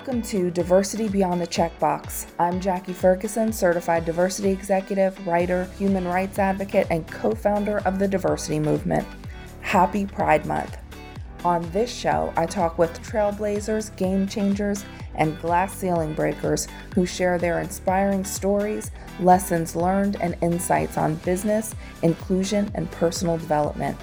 Welcome to Diversity Beyond the Checkbox. I'm Jackie Ferguson, certified diversity executive, writer, human rights advocate, and co founder of the diversity movement. Happy Pride Month. On this show, I talk with trailblazers, game changers, and glass ceiling breakers who share their inspiring stories, lessons learned, and insights on business, inclusion, and personal development.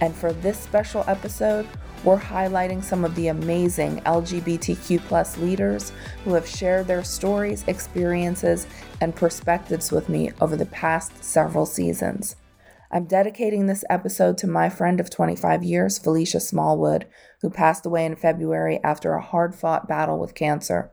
And for this special episode, we're highlighting some of the amazing LGBTQ plus leaders who have shared their stories, experiences, and perspectives with me over the past several seasons. I'm dedicating this episode to my friend of 25 years, Felicia Smallwood, who passed away in February after a hard fought battle with cancer.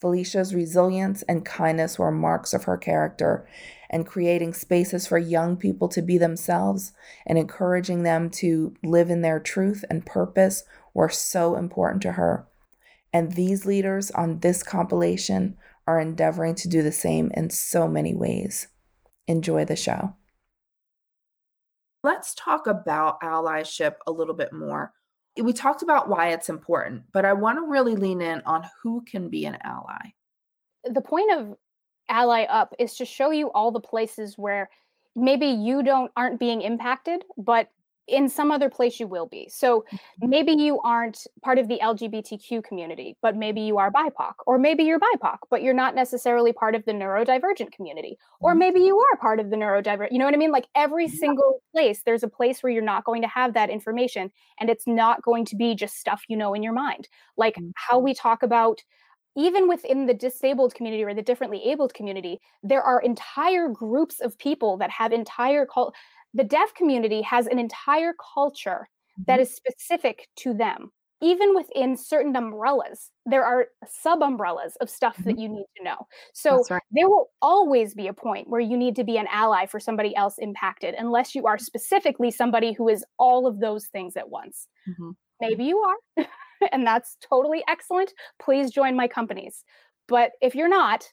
Felicia's resilience and kindness were marks of her character, and creating spaces for young people to be themselves and encouraging them to live in their truth and purpose were so important to her. And these leaders on this compilation are endeavoring to do the same in so many ways. Enjoy the show. Let's talk about allyship a little bit more. We talked about why it's important, but I want to really lean in on who can be an ally. The point of ally up is to show you all the places where maybe you don't aren't being impacted but in some other place you will be so mm-hmm. maybe you aren't part of the lgbtq community but maybe you are bipoc or maybe you're bipoc but you're not necessarily part of the neurodivergent community or mm-hmm. maybe you are part of the neurodivergent you know what i mean like every single place there's a place where you're not going to have that information and it's not going to be just stuff you know in your mind like how mm-hmm. we talk about even within the disabled community or the differently abled community, there are entire groups of people that have entire cult. The deaf community has an entire culture mm-hmm. that is specific to them. Even within certain umbrellas, there are sub umbrellas of stuff mm-hmm. that you need to know. So right. there will always be a point where you need to be an ally for somebody else impacted, unless you are specifically somebody who is all of those things at once. Mm-hmm. Maybe you are. and that's totally excellent. Please join my companies. But if you're not,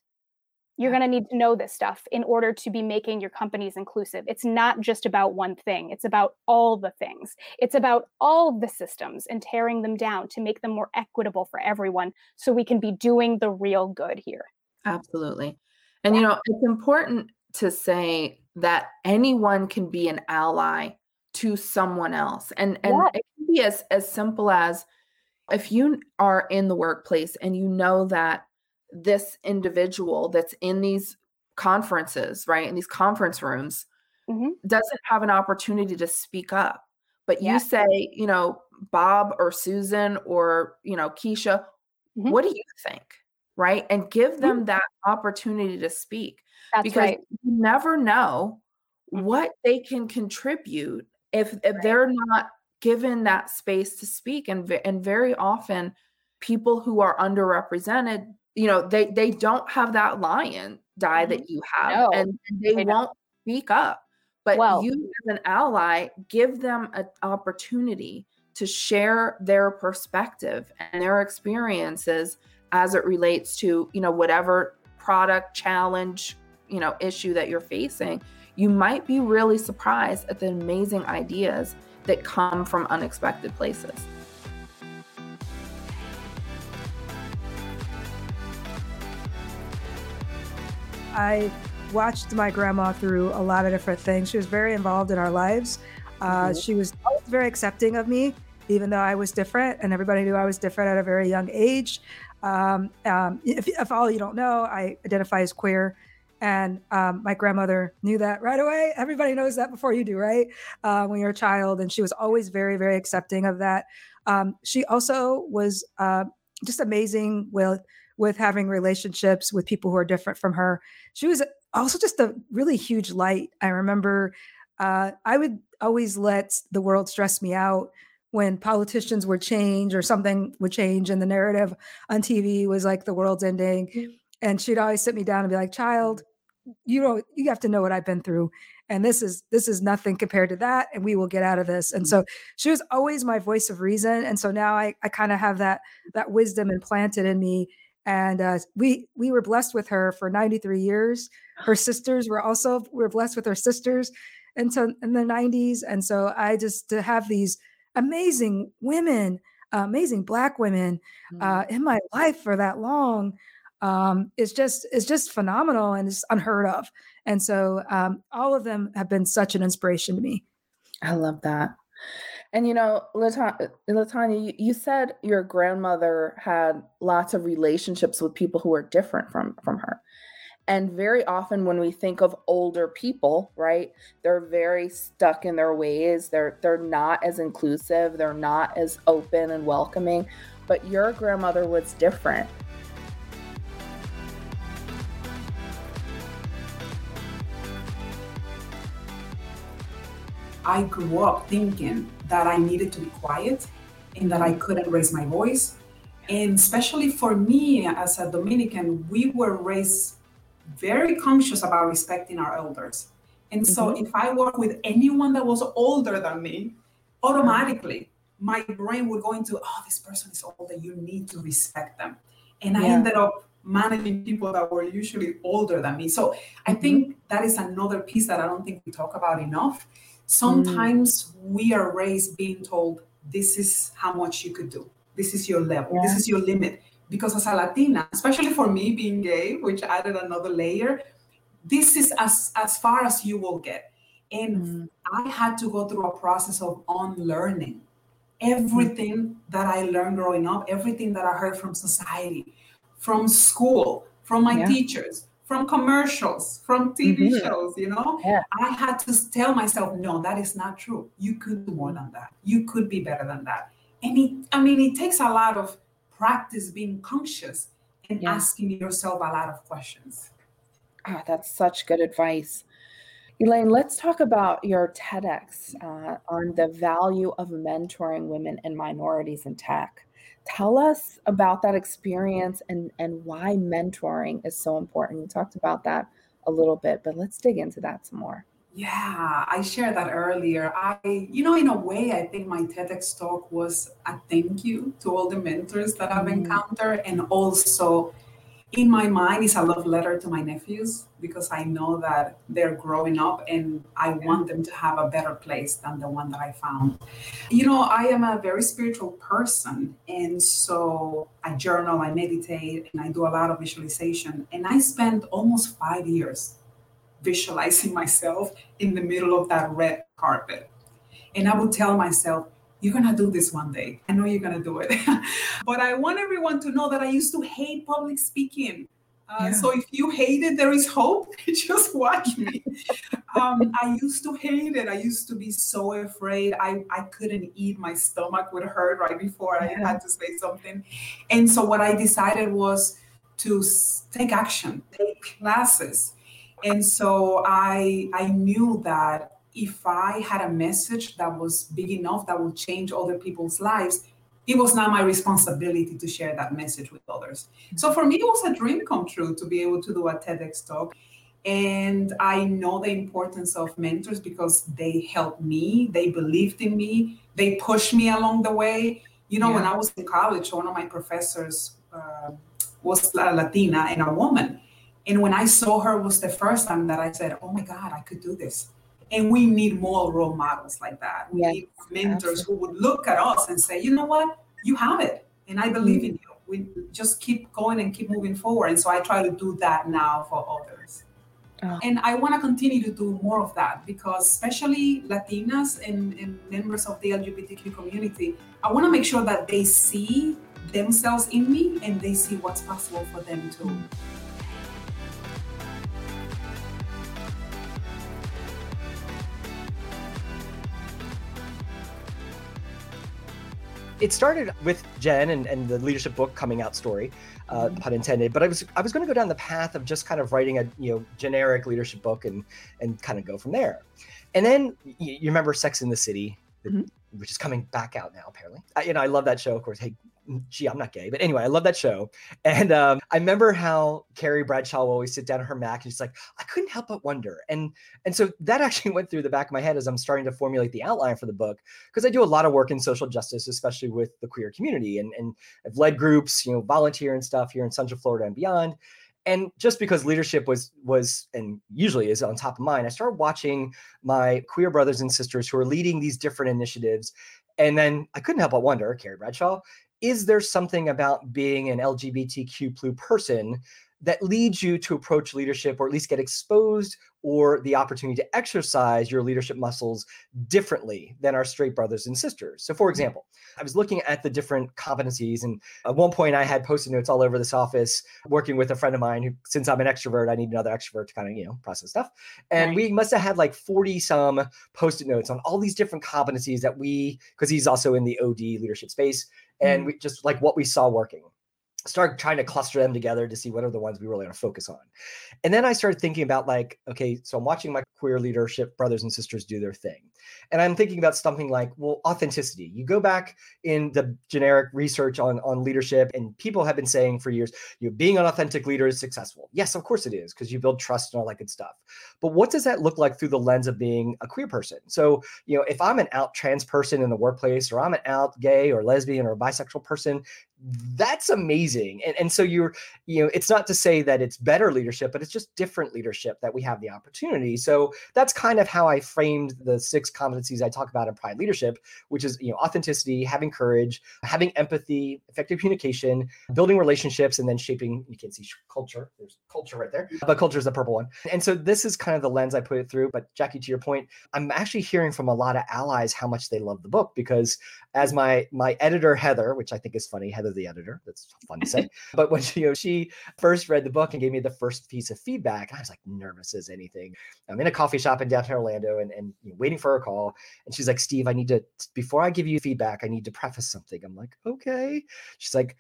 you're going to need to know this stuff in order to be making your companies inclusive. It's not just about one thing, it's about all the things. It's about all the systems and tearing them down to make them more equitable for everyone so we can be doing the real good here. Absolutely. And, you know, it's important to say that anyone can be an ally to someone else. And, and yeah. it can be as, as simple as, if you are in the workplace and you know that this individual that's in these conferences, right, in these conference rooms, mm-hmm. doesn't have an opportunity to speak up, but you say, you know, Bob or Susan or, you know, Keisha, mm-hmm. what do you think? Right. And give mm-hmm. them that opportunity to speak. That's because right. you never know mm-hmm. what they can contribute if if right. they're not given that space to speak and and very often people who are underrepresented you know they they don't have that lion die mm-hmm. that you have no, and, they, they won't speak up. But well, you as an ally give them an opportunity to share their perspective and their experiences as it relates to you know whatever product challenge you know issue that you're facing. You might be really surprised at the amazing ideas that come from unexpected places. I watched my grandma through a lot of different things. She was very involved in our lives. Uh, mm-hmm. She was very accepting of me, even though I was different, and everybody knew I was different at a very young age. Um, um, if, if, all you don't know, I identify as queer. And um, my grandmother knew that right away. Everybody knows that before you do, right? Uh, when you're a child. And she was always very, very accepting of that. Um, she also was uh, just amazing with with having relationships with people who are different from her. She was also just a really huge light. I remember uh, I would always let the world stress me out when politicians would change or something would change and the narrative on TV was like the world's ending. And she'd always sit me down and be like child you know you have to know what i've been through and this is this is nothing compared to that and we will get out of this and so she was always my voice of reason and so now i, I kind of have that that wisdom implanted in me and uh, we we were blessed with her for 93 years her sisters were also we were blessed with her sisters and so in the 90s and so i just to have these amazing women amazing black women uh, mm-hmm. in my life for that long um, is just is just phenomenal and is unheard of. And so um, all of them have been such an inspiration to me. I love that. And you know, Latanya, Latanya, you said your grandmother had lots of relationships with people who were different from from her. And very often when we think of older people, right, they're very stuck in their ways. They're they're not as inclusive, they're not as open and welcoming. But your grandmother was different. I grew up thinking that I needed to be quiet and that I couldn't raise my voice. And especially for me as a Dominican, we were raised very conscious about respecting our elders. And so mm-hmm. if I work with anyone that was older than me, automatically my brain would go into, oh, this person is older, you need to respect them. And yeah. I ended up managing people that were usually older than me. So I mm-hmm. think that is another piece that I don't think we talk about enough. Sometimes mm. we are raised being told, this is how much you could do. This is your level. Yeah. This is your limit because as a Latina, especially for me being gay, which added another layer, this is as, as far as you will get. And mm. I had to go through a process of unlearning everything mm. that I learned growing up, everything that I heard from society, from school, from my yeah. teachers, from commercials, from TV mm-hmm. shows, you know? Yeah. I had to tell myself, no, that is not true. You could do more than that. You could be better than that. And it, I mean, it takes a lot of practice being conscious and yeah. asking yourself a lot of questions. Oh, that's such good advice. Elaine, let's talk about your TEDx uh, on the value of mentoring women and minorities in tech. Tell us about that experience and, and why mentoring is so important. You talked about that a little bit, but let's dig into that some more. Yeah, I shared that earlier. I, you know, in a way, I think my TEDx talk was a thank you to all the mentors that I've mm-hmm. encountered, and also in my mind is a love letter to my nephews because I know that they're growing up and I want them to have a better place than the one that I found. You know, I am a very spiritual person, and so I journal, I meditate, and I do a lot of visualization. And I spent almost five years visualizing myself in the middle of that red carpet. And I would tell myself, you're going to do this one day. I know you're going to do it. but I want everyone to know that I used to hate public speaking. Uh, yeah. So if you hate it, there is hope. Just watch me. um, I used to hate it. I used to be so afraid. I, I couldn't eat. My stomach would hurt right before I had to say something. And so what I decided was to take action, take classes, and so I I knew that if I had a message that was big enough that would change other people's lives, it was not my responsibility to share that message with others. So for me, it was a dream come true to be able to do a TEDx talk. And I know the importance of mentors because they helped me, they believed in me, they pushed me along the way. You know, yeah. when I was in college, one of my professors uh, was a Latina and a woman. And when I saw her was the first time that I said, "Oh my God, I could do this." And we need more role models like that. We yes, need mentors absolutely. who would look at us and say, "You know what? You have it, and I believe mm-hmm. in you." We just keep going and keep moving forward. And so I try to do that now for others. Oh. And I want to continue to do more of that because, especially Latinas and, and members of the LGBTQ community, I want to make sure that they see themselves in me and they see what's possible for them too. It started with Jen and, and the leadership book coming out story, uh, mm-hmm. pun intended. But I was I was going to go down the path of just kind of writing a you know generic leadership book and and kind of go from there. And then you, you remember Sex in the City, mm-hmm. which is coming back out now apparently. I, you know I love that show. Of course, hey gee, I'm not gay, but anyway, I love that show. And um, I remember how Carrie Bradshaw will always sit down at her Mac and she's like, I couldn't help but wonder. And and so that actually went through the back of my head as I'm starting to formulate the outline for the book because I do a lot of work in social justice, especially with the queer community, and and I've led groups, you know, volunteer and stuff here in Central Florida and beyond. And just because leadership was was and usually is on top of mind, I started watching my queer brothers and sisters who are leading these different initiatives And then I couldn't help but wonder, Carrie Bradshaw, is there something about being an LGBTQ person that leads you to approach leadership or at least get exposed or the opportunity to exercise your leadership muscles differently than our straight brothers and sisters. So, for mm-hmm. example, I was looking at the different competencies, and at one point I had post-it notes all over this office, working with a friend of mine who, since I'm an extrovert, I need another extrovert to kind of you know process stuff. And right. we must have had like 40 some post-it notes on all these different competencies that we, because he's also in the OD leadership space, and mm-hmm. we just like what we saw working start trying to cluster them together to see what are the ones we really want to focus on. And then I started thinking about like, okay, so I'm watching my queer leadership brothers and sisters do their thing. And I'm thinking about something like, well, authenticity. You go back in the generic research on, on leadership, and people have been saying for years, you know, being an authentic leader is successful. Yes, of course it is, because you build trust and all that good stuff. But what does that look like through the lens of being a queer person? So, you know, if I'm an out trans person in the workplace, or I'm an out gay or lesbian or bisexual person, that's amazing and, and so you're you know it's not to say that it's better leadership but it's just different leadership that we have the opportunity so that's kind of how i framed the six competencies i talk about in pride leadership which is you know authenticity having courage having empathy effective communication building relationships and then shaping you can't see culture there's culture right there but culture is the purple one and so this is kind of the lens i put it through but jackie to your point i'm actually hearing from a lot of allies how much they love the book because as my my editor heather which i think is funny heather the editor. That's fun to say. but when she, you know, she first read the book and gave me the first piece of feedback, I was like nervous as anything. I'm in a coffee shop in downtown Orlando and, and you know, waiting for her call. And she's like, Steve, I need to, before I give you feedback, I need to preface something. I'm like, okay. She's like,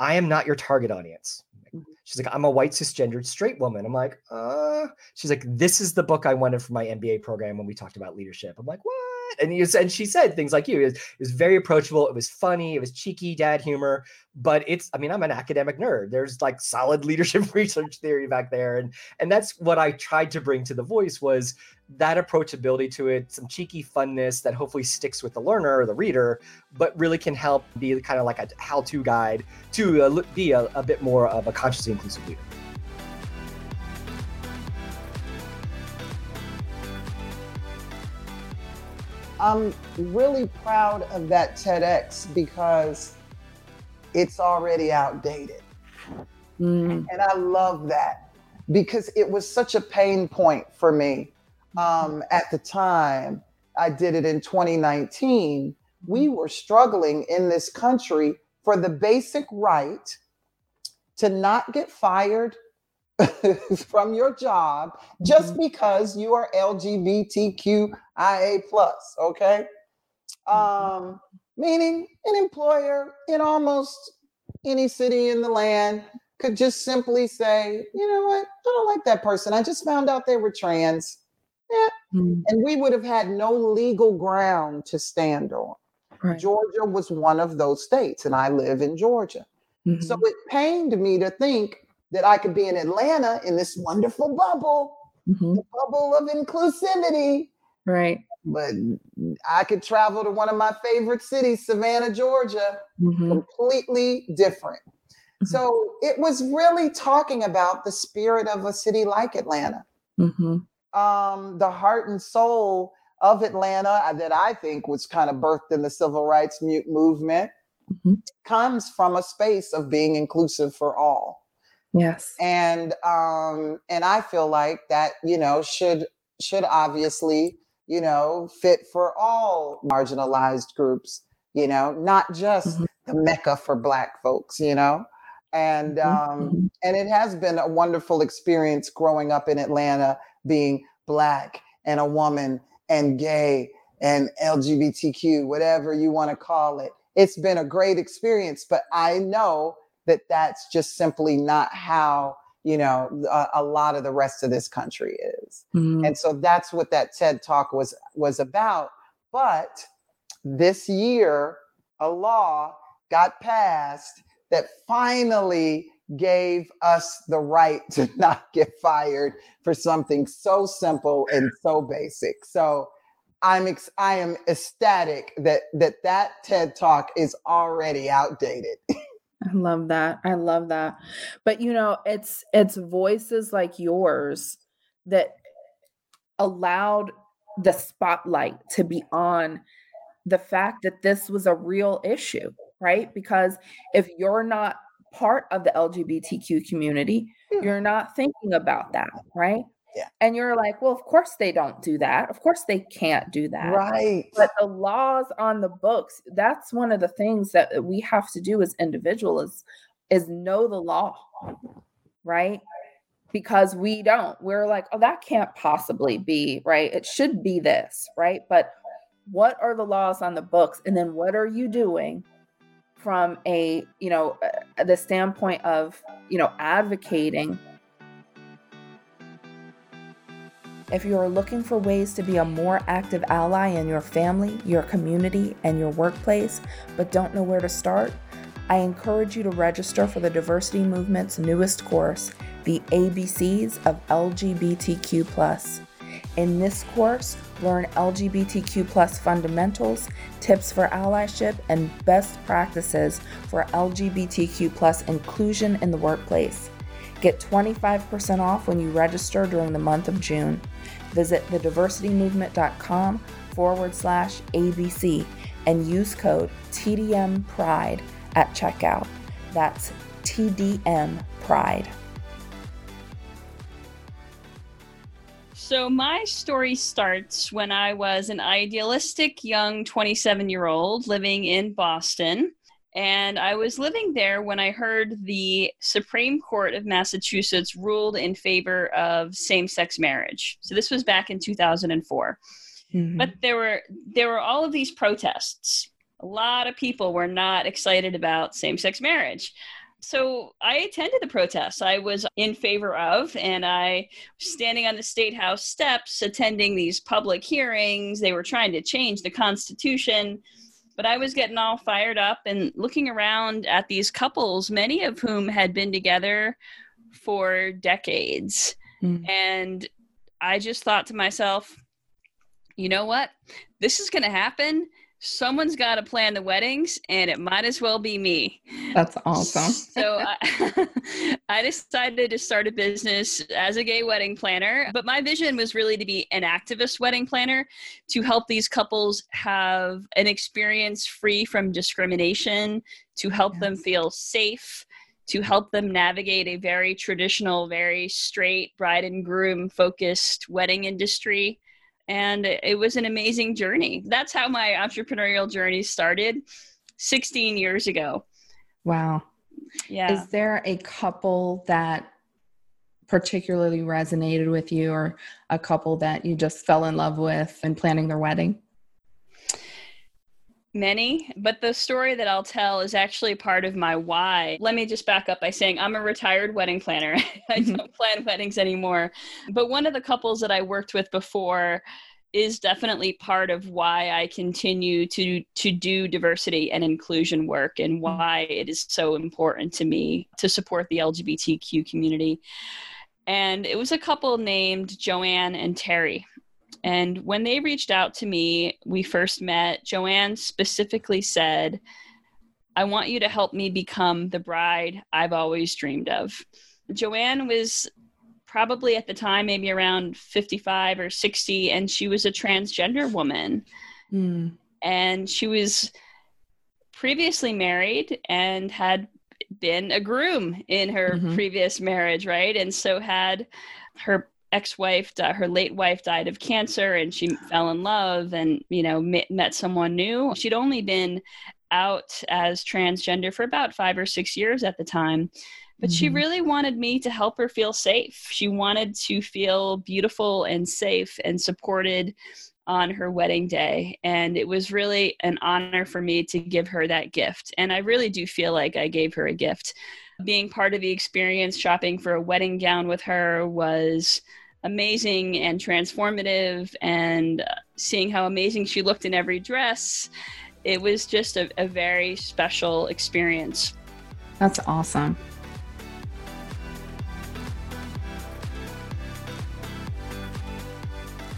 I am not your target audience. Mm-hmm. She's like, I'm a white cisgendered straight woman. I'm like, uh, she's like, this is the book I wanted for my MBA program when we talked about leadership. I'm like, what? And you and she said things like you. It was, it was very approachable. It was funny. It was cheeky dad humor. But it's, I mean, I'm an academic nerd. There's like solid leadership research theory back there, and and that's what I tried to bring to the voice was that approachability to it, some cheeky funness that hopefully sticks with the learner or the reader, but really can help be kind of like a how-to guide to be a, a bit more of a consciously inclusive leader. I'm really proud of that TEDx because it's already outdated. Mm. And I love that because it was such a pain point for me um, at the time. I did it in 2019. We were struggling in this country for the basic right to not get fired from your job just mm-hmm. because you are LGBTQIA plus. Okay, mm-hmm. um, meaning an employer in almost any city in the land could just simply say, you know what, I don't like that person. I just found out they were trans. Yeah. Mm-hmm. And we would have had no legal ground to stand on. Right. Georgia was one of those states, and I live in Georgia. Mm-hmm. So it pained me to think that I could be in Atlanta in this wonderful bubble, mm-hmm. the bubble of inclusivity. Right. But I could travel to one of my favorite cities, Savannah, Georgia, mm-hmm. completely different. Mm-hmm. So it was really talking about the spirit of a city like Atlanta, mm-hmm. um, the heart and soul of Atlanta uh, that I think was kind of birthed in the civil rights movement mm-hmm. comes from a space of being inclusive for all. Yes. And um and I feel like that, you know, should should obviously, you know, fit for all marginalized groups, you know, not just mm-hmm. the mecca for black folks, you know. And mm-hmm. um mm-hmm. and it has been a wonderful experience growing up in Atlanta being black and a woman and gay and LGBTQ, whatever you want to call it. It's been a great experience, but I know that that's just simply not how you know a, a lot of the rest of this country is. Mm-hmm. and so that's what that ted talk was was about. But this year a law got passed that finally gave us the right to not get fired for something so simple and so basic. So i'm ex- i am ecstatic that that that ted talk is already outdated I love that. I love that. But you know, it's it's voices like yours that allowed the spotlight to be on the fact that this was a real issue, right? Because if you're not part of the LGBTQ community, hmm. you're not thinking about that, right? Yeah. And you're like, well, of course they don't do that. Of course they can't do that. Right. But the laws on the books, that's one of the things that we have to do as individuals is, is know the law. Right? Because we don't. We're like, oh, that can't possibly be, right? It should be this, right? But what are the laws on the books? And then what are you doing from a, you know, uh, the standpoint of, you know, advocating If you are looking for ways to be a more active ally in your family, your community, and your workplace, but don't know where to start, I encourage you to register for the Diversity Movement's newest course, The ABCs of LGBTQ. In this course, learn LGBTQ fundamentals, tips for allyship, and best practices for LGBTQ inclusion in the workplace. Get 25% off when you register during the month of June. Visit thediversitymovement.com forward slash ABC and use code TDM Pride at checkout. That's TDM Pride. So, my story starts when I was an idealistic young 27 year old living in Boston. And I was living there when I heard the Supreme Court of Massachusetts ruled in favor of same-sex marriage. So this was back in 2004. Mm-hmm. But there were there were all of these protests. A lot of people were not excited about same-sex marriage. So I attended the protests. I was in favor of, and I was standing on the state house steps attending these public hearings. They were trying to change the Constitution but I was getting all fired up and looking around at these couples, many of whom had been together for decades. Mm. And I just thought to myself, you know what? This is going to happen someone's got to plan the weddings and it might as well be me. That's awesome. So I, I, decided to start a business as a gay wedding planner but my vision was really to be an activist wedding planner to help these couples have an experience free from discrimination to help yes. them feel safe to help them navigate a very traditional very straight bride and groom focused wedding industry and it was an amazing journey. That's how my entrepreneurial journey started 16 years ago. Wow. Yeah. Is there a couple that particularly resonated with you or a couple that you just fell in love with in planning their wedding? Many, but the story that I'll tell is actually part of my why. Let me just back up by saying I'm a retired wedding planner. I mm-hmm. don't plan weddings anymore. But one of the couples that I worked with before is definitely part of why I continue to to do diversity and inclusion work and mm-hmm. why it is so important to me to support the LGBTQ community. And it was a couple named Joanne and Terry. And when they reached out to me, we first met, Joanne specifically said, I want you to help me become the bride I've always dreamed of. Joanne was probably at the time maybe around 55 or 60 and she was a transgender woman mm. and she was previously married and had been a groom in her mm-hmm. previous marriage right and so had her ex-wife her late wife died of cancer and she fell in love and you know met, met someone new she'd only been out as transgender for about five or six years at the time but mm-hmm. she really wanted me to help her feel safe. She wanted to feel beautiful and safe and supported on her wedding day. And it was really an honor for me to give her that gift. And I really do feel like I gave her a gift. Being part of the experience, shopping for a wedding gown with her was amazing and transformative. And uh, seeing how amazing she looked in every dress, it was just a, a very special experience. That's awesome.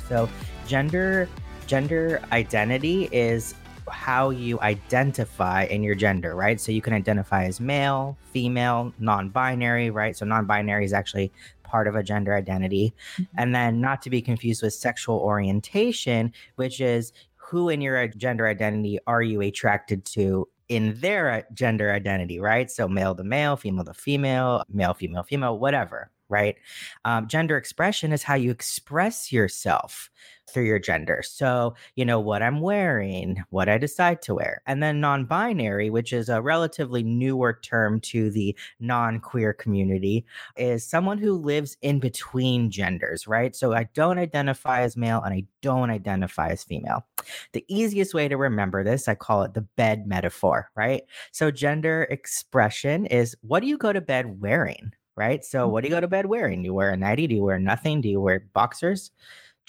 So gender gender identity is how you identify in your gender, right? So you can identify as male, female, non-binary, right? So non-binary is actually part of a gender identity. Mm-hmm. And then not to be confused with sexual orientation, which is who in your gender identity are you attracted to in their gender identity, right? So male to male, female to female, male, female, female, whatever, right? Um, gender expression is how you express yourself through your gender. So, you know, what I'm wearing, what I decide to wear. And then non binary, which is a relatively newer term to the non queer community, is someone who lives in between genders, right? So I don't identify as male and I don't identify as female. The easiest way to remember this, I call it the bed metaphor, right? So gender expression is what do you go to bed wearing? Right. So, what do you mm-hmm. go to bed wearing? Do you wear a nightie? Do you wear nothing? Do you wear boxers?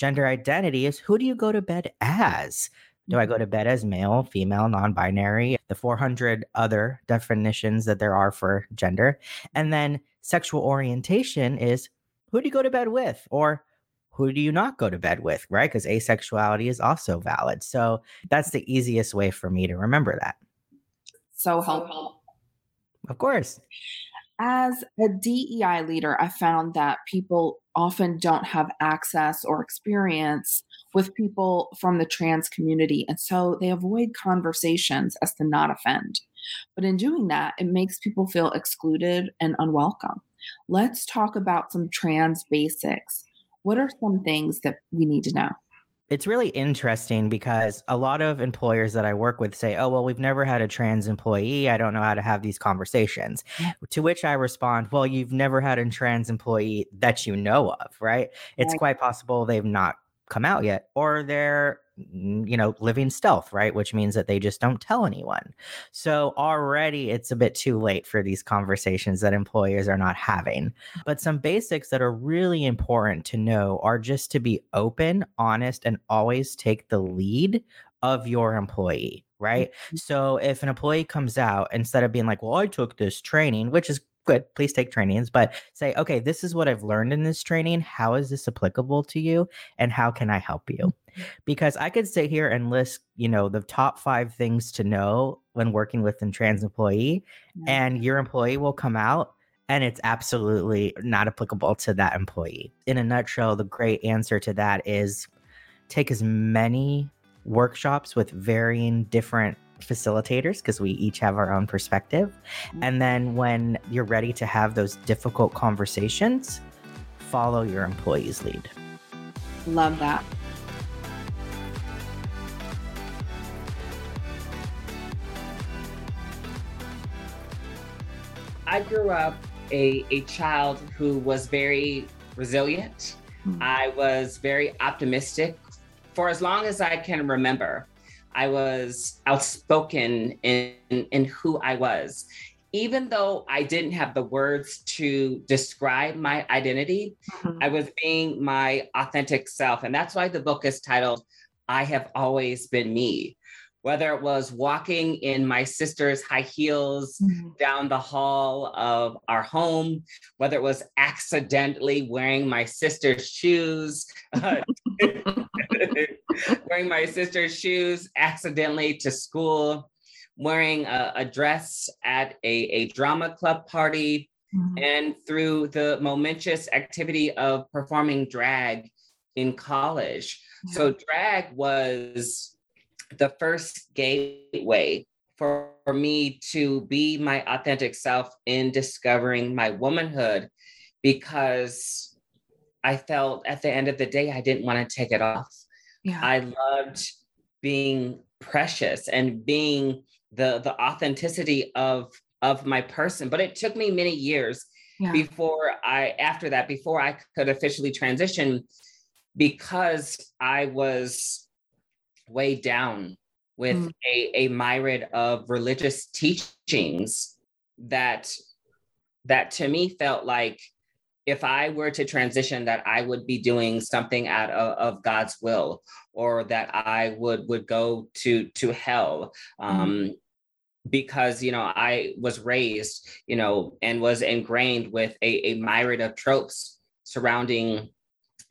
gender identity is who do you go to bed as? Do I go to mm-hmm. bed as male, female, non binary, the 400 other definitions that there are for gender? And then sexual orientation is who do you go to bed with? Or who do you not go to bed with, right? Because asexuality is also valid. So that's the easiest way for me to remember that. So helpful. Of course. As a DEI leader, I found that people often don't have access or experience with people from the trans community. And so they avoid conversations as to not offend. But in doing that, it makes people feel excluded and unwelcome. Let's talk about some trans basics. What are some things that we need to know? It's really interesting because a lot of employers that I work with say, "Oh, well, we've never had a trans employee. I don't know how to have these conversations." To which I respond, "Well, you've never had a trans employee that you know of, right? It's right. quite possible they've not come out yet or they're you know, living stealth, right? Which means that they just don't tell anyone. So already it's a bit too late for these conversations that employers are not having. But some basics that are really important to know are just to be open, honest, and always take the lead of your employee, right? Mm-hmm. So if an employee comes out, instead of being like, well, I took this training, which is good please take trainings but say okay this is what i've learned in this training how is this applicable to you and how can i help you? Mm-hmm. because i could sit here and list you know the top five things to know when working with a trans employee and your employee will come out and it's absolutely not applicable to that employee. In a nutshell the great answer to that is take as many workshops with varying different facilitators because we each have our own perspective. Mm-hmm. And then when you're ready to have those difficult conversations, follow your employee's lead. Love that. I grew up a, a child who was very resilient. Mm-hmm. I was very optimistic for as long as I can remember. I was outspoken in, in, in who I was. Even though I didn't have the words to describe my identity, mm-hmm. I was being my authentic self. And that's why the book is titled, I Have Always Been Me whether it was walking in my sister's high heels mm-hmm. down the hall of our home, whether it was accidentally wearing my sister's shoes, uh, wearing my sister's shoes accidentally to school, wearing a, a dress at a, a drama club party, mm-hmm. and through the momentous activity of performing drag in college. Yeah. So, drag was the first gateway for, for me to be my authentic self in discovering my womanhood because I felt at the end of the day, I didn't want to take it off. Yeah. I loved being precious and being the the authenticity of of my person but it took me many years yeah. before i after that before i could officially transition because i was weighed down with mm. a, a myriad of religious teachings that that to me felt like if I were to transition, that I would be doing something out of, of God's will, or that I would would go to to hell. Um, mm because you know I was raised, you know, and was ingrained with a, a myriad of tropes surrounding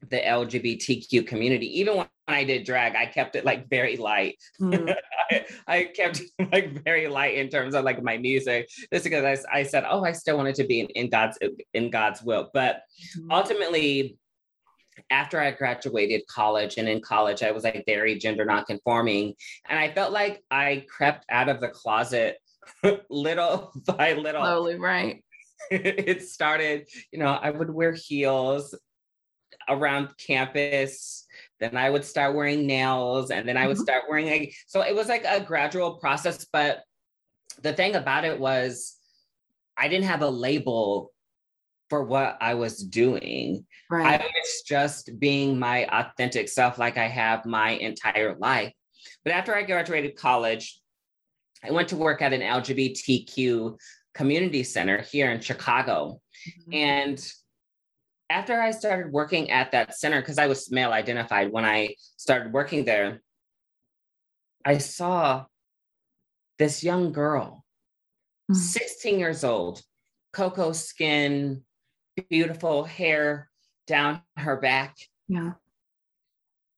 the LGBTQ community. Even when I did drag, I kept it like very light. Mm. I, I, kept like very light in terms of like my music, just because I, I said, oh, I still wanted to be in, in God's in God's will. But mm. ultimately, after I graduated college, and in college, I was like very gender nonconforming. And I felt like I crept out of the closet little by little. Slowly, right. it started, you know, I would wear heels around campus. Then I would start wearing nails, and then I would Mhm. start wearing like, so it was like a gradual process. But the thing about it was, I didn't have a label for what I was doing. I was just being my authentic self, like I have my entire life. But after I graduated college, I went to work at an LGBTQ community center here in Chicago. Mhm. And after I started working at that center, because I was male identified when I started working there, I saw this young girl, Mhm. 16 years old, cocoa skin, beautiful hair down her back. Yeah.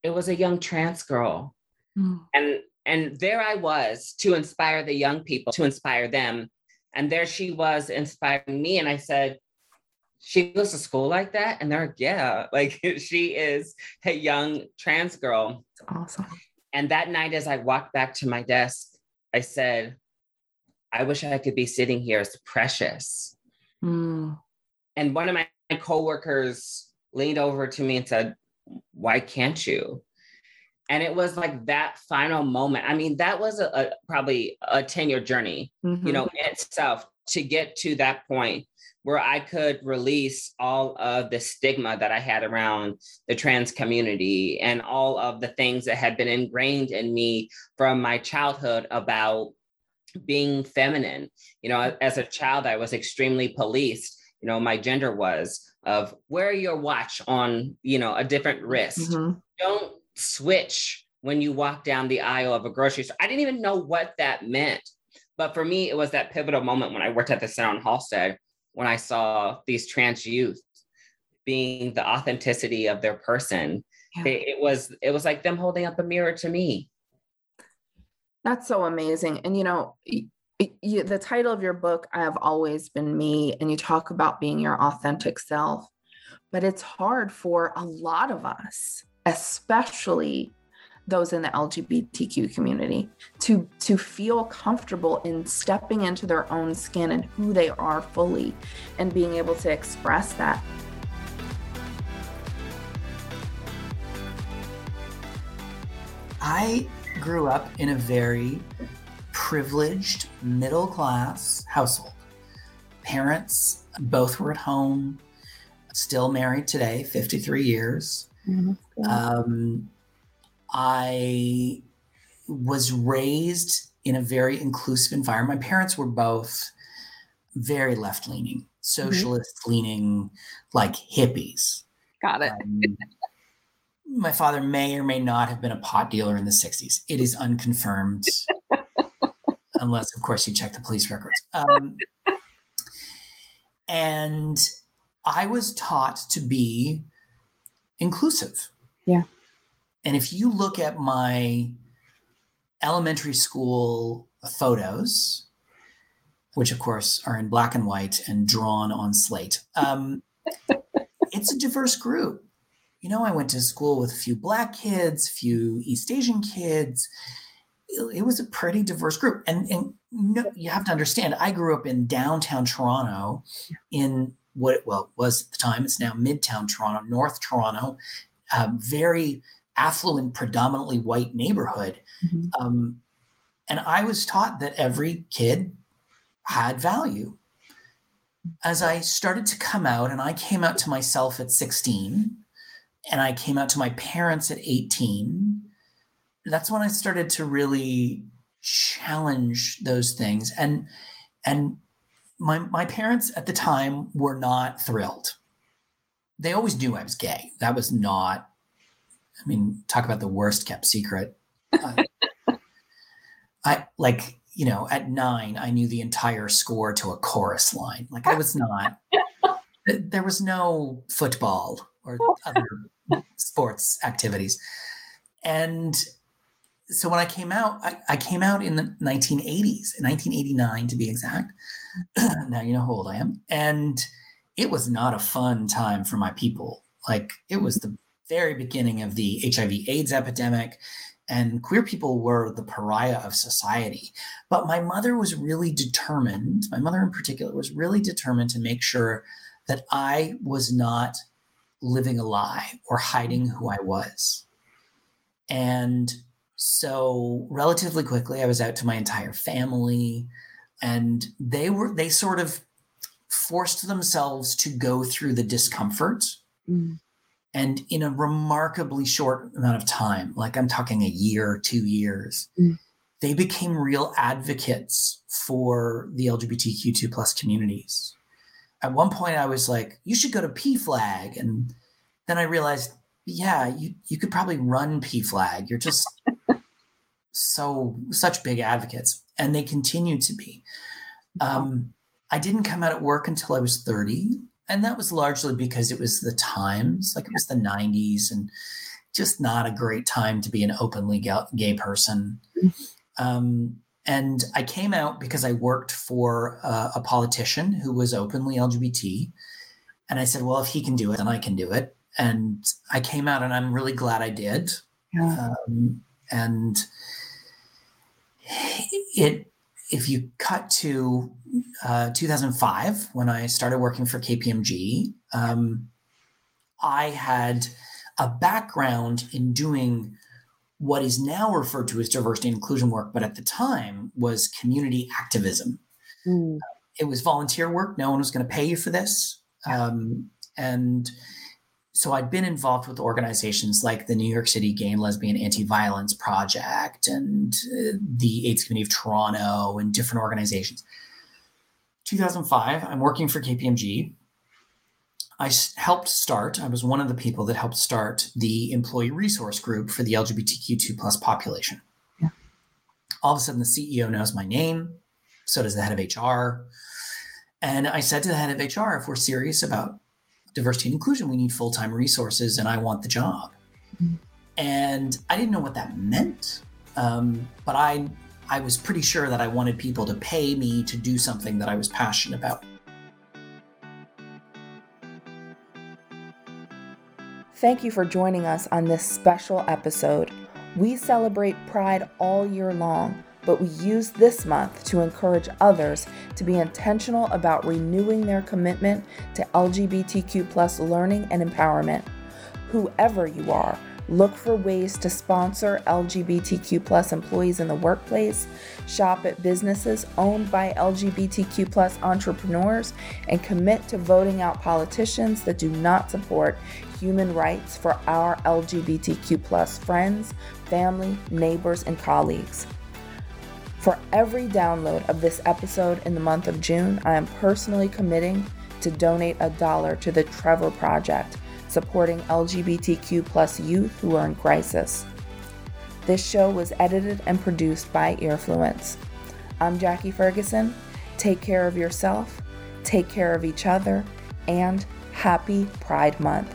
It was a young trans girl. Mm. And and there I was to inspire the young people, to inspire them. And there she was inspiring me. And I said, she goes to school like that? And they're like, yeah, like she is a young trans girl. It's awesome. And that night, as I walked back to my desk, I said, I wish I could be sitting here as precious. Mm. And one of my coworkers leaned over to me and said, Why can't you? And it was like that final moment. I mean, that was a, a probably a 10 year journey, Mhm. you know, in itself to get to that point where I could release all of the stigma that I had around the trans community and all of the things that had been ingrained in me from my childhood about being feminine. You know, as a child, I was extremely policed. You know, my gender was of wear your watch on, you know, a different wrist. Mhm. Don't switch when you walk down the aisle of a grocery store. I didn't even know what that meant. But for me, it was that pivotal moment when I worked at the center on Halsted when I saw these trans youth being the authenticity of their person. Yeah. It, it was it was like them holding up a mirror to me. That's so amazing. And you know, y- y- you, the title of your book, I have always been me, and you talk about being your authentic self. But it's hard for a lot of us, especially those in the LGBTQ community, to to feel comfortable in stepping into their own skin and who they are fully, and being able to express that. I grew up in a very privileged middle class household. Parents both were at home, still married today, 53 years. Um, I was raised in a very inclusive environment. My parents were both very left leaning, socialist leaning, like hippies. Got it. Um, my father may or may not have been a pot dealer in the 60s. It is unconfirmed, unless, of course, you check the police records. Um, and I was taught to be inclusive. Yeah. And if you look at my elementary school photos, which of course are in black and white and drawn on slate, um, it's a diverse group. You know, I went to school with a few black kids, a few East Asian kids. It, it was a pretty diverse group. And, and no, you have to understand, I grew up in downtown Toronto in what it well was at the time, it's now Midtown Toronto, North Toronto, um, very affluent, predominantly white neighborhood. Mhm. Um, and I was taught that every kid had value. As I started to come out, and I came out to myself at 16, and I came out to my parents at 18, that's when I started to really challenge those things. And and my my parents at the time were not thrilled. They always knew I was gay. That was not, I mean, talk about the worst kept secret. Uh, I like, you know, at nine, I knew the entire score to a chorus line. Like I was not, there was no football or other sports activities. And so when I came out, I, I came out in the 1980s, 1989 to be exact. now you know how old I am. And it was not a fun time for my people. Like it was the very beginning of the HIV/AIDS epidemic, and queer people were the pariah of society. But my mother was really determined. My mother, in particular, was really determined to make sure that I was not living a lie or hiding who I was. And so relatively quickly I was out to my entire family and they were they sort of forced themselves to go through the discomfort. Mm. And in a remarkably short amount of time, like I'm talking a year, two years, mm. they became real advocates for the LGBTQ2 plus communities. At one point, I was like, you should go to PFLAG. And then I realized, yeah, you, you could probably run PFLAG. You're just so such big advocates, and they continue to be. Um, I didn't come out at work until I was 30, and that was largely because it was the times, like it was the 90s, and just not a great time to be an openly gay person. Um, and I came out because I worked for a, a politician who was openly LGBT. And I said, well, if he can do it, then I can do it and I came out, and I'm really glad I did. Yeah. Um, and it, if you cut to uh, 2005, when I started working for KPMG, um, I had a background in doing what is now referred to as diversity and inclusion work, but at the time was community activism. Mm. It was volunteer work. No one was going to pay you for this. Um, and so I'd been involved with organizations like the New York City Gay and Lesbian Anti-Violence Project and uh, the AIDS Committee of Toronto and different organizations. 2005, I'm working for KPMG. I helped start, I was one of the people that helped start the employee resource group for the LGBTQ2 plus population. Yeah. All of a sudden, the CEO knows my name, so does the head of HR. And I said to the head of HR, if we're serious about diversity and inclusion, we need full time resources, and I want the job. Mm-hmm. And I didn't know what that meant, um, but I I was pretty sure that I wanted people to pay me to do something that I was passionate about. Thank you for joining us on this special episode. We celebrate Pride all year long but we use this month to encourage others to be intentional about renewing their commitment to LGBTQ plus learning and empowerment. Whoever you are, look for ways to sponsor LGBTQ plus employees in the workplace, shop at businesses owned by LGBTQ plus entrepreneurs, and commit to voting out politicians that do not support human rights for our LGBTQ plus friends, family, neighbors, and colleagues. For every download of this episode in the month of June, I am personally committing to donate a dollar to the Trevor Project, supporting LGBTQ plus youth who are in crisis. This show was edited and produced by Earfluence. I'm Jackie Ferguson. Take care of yourself, take care of each other, and happy Pride Month.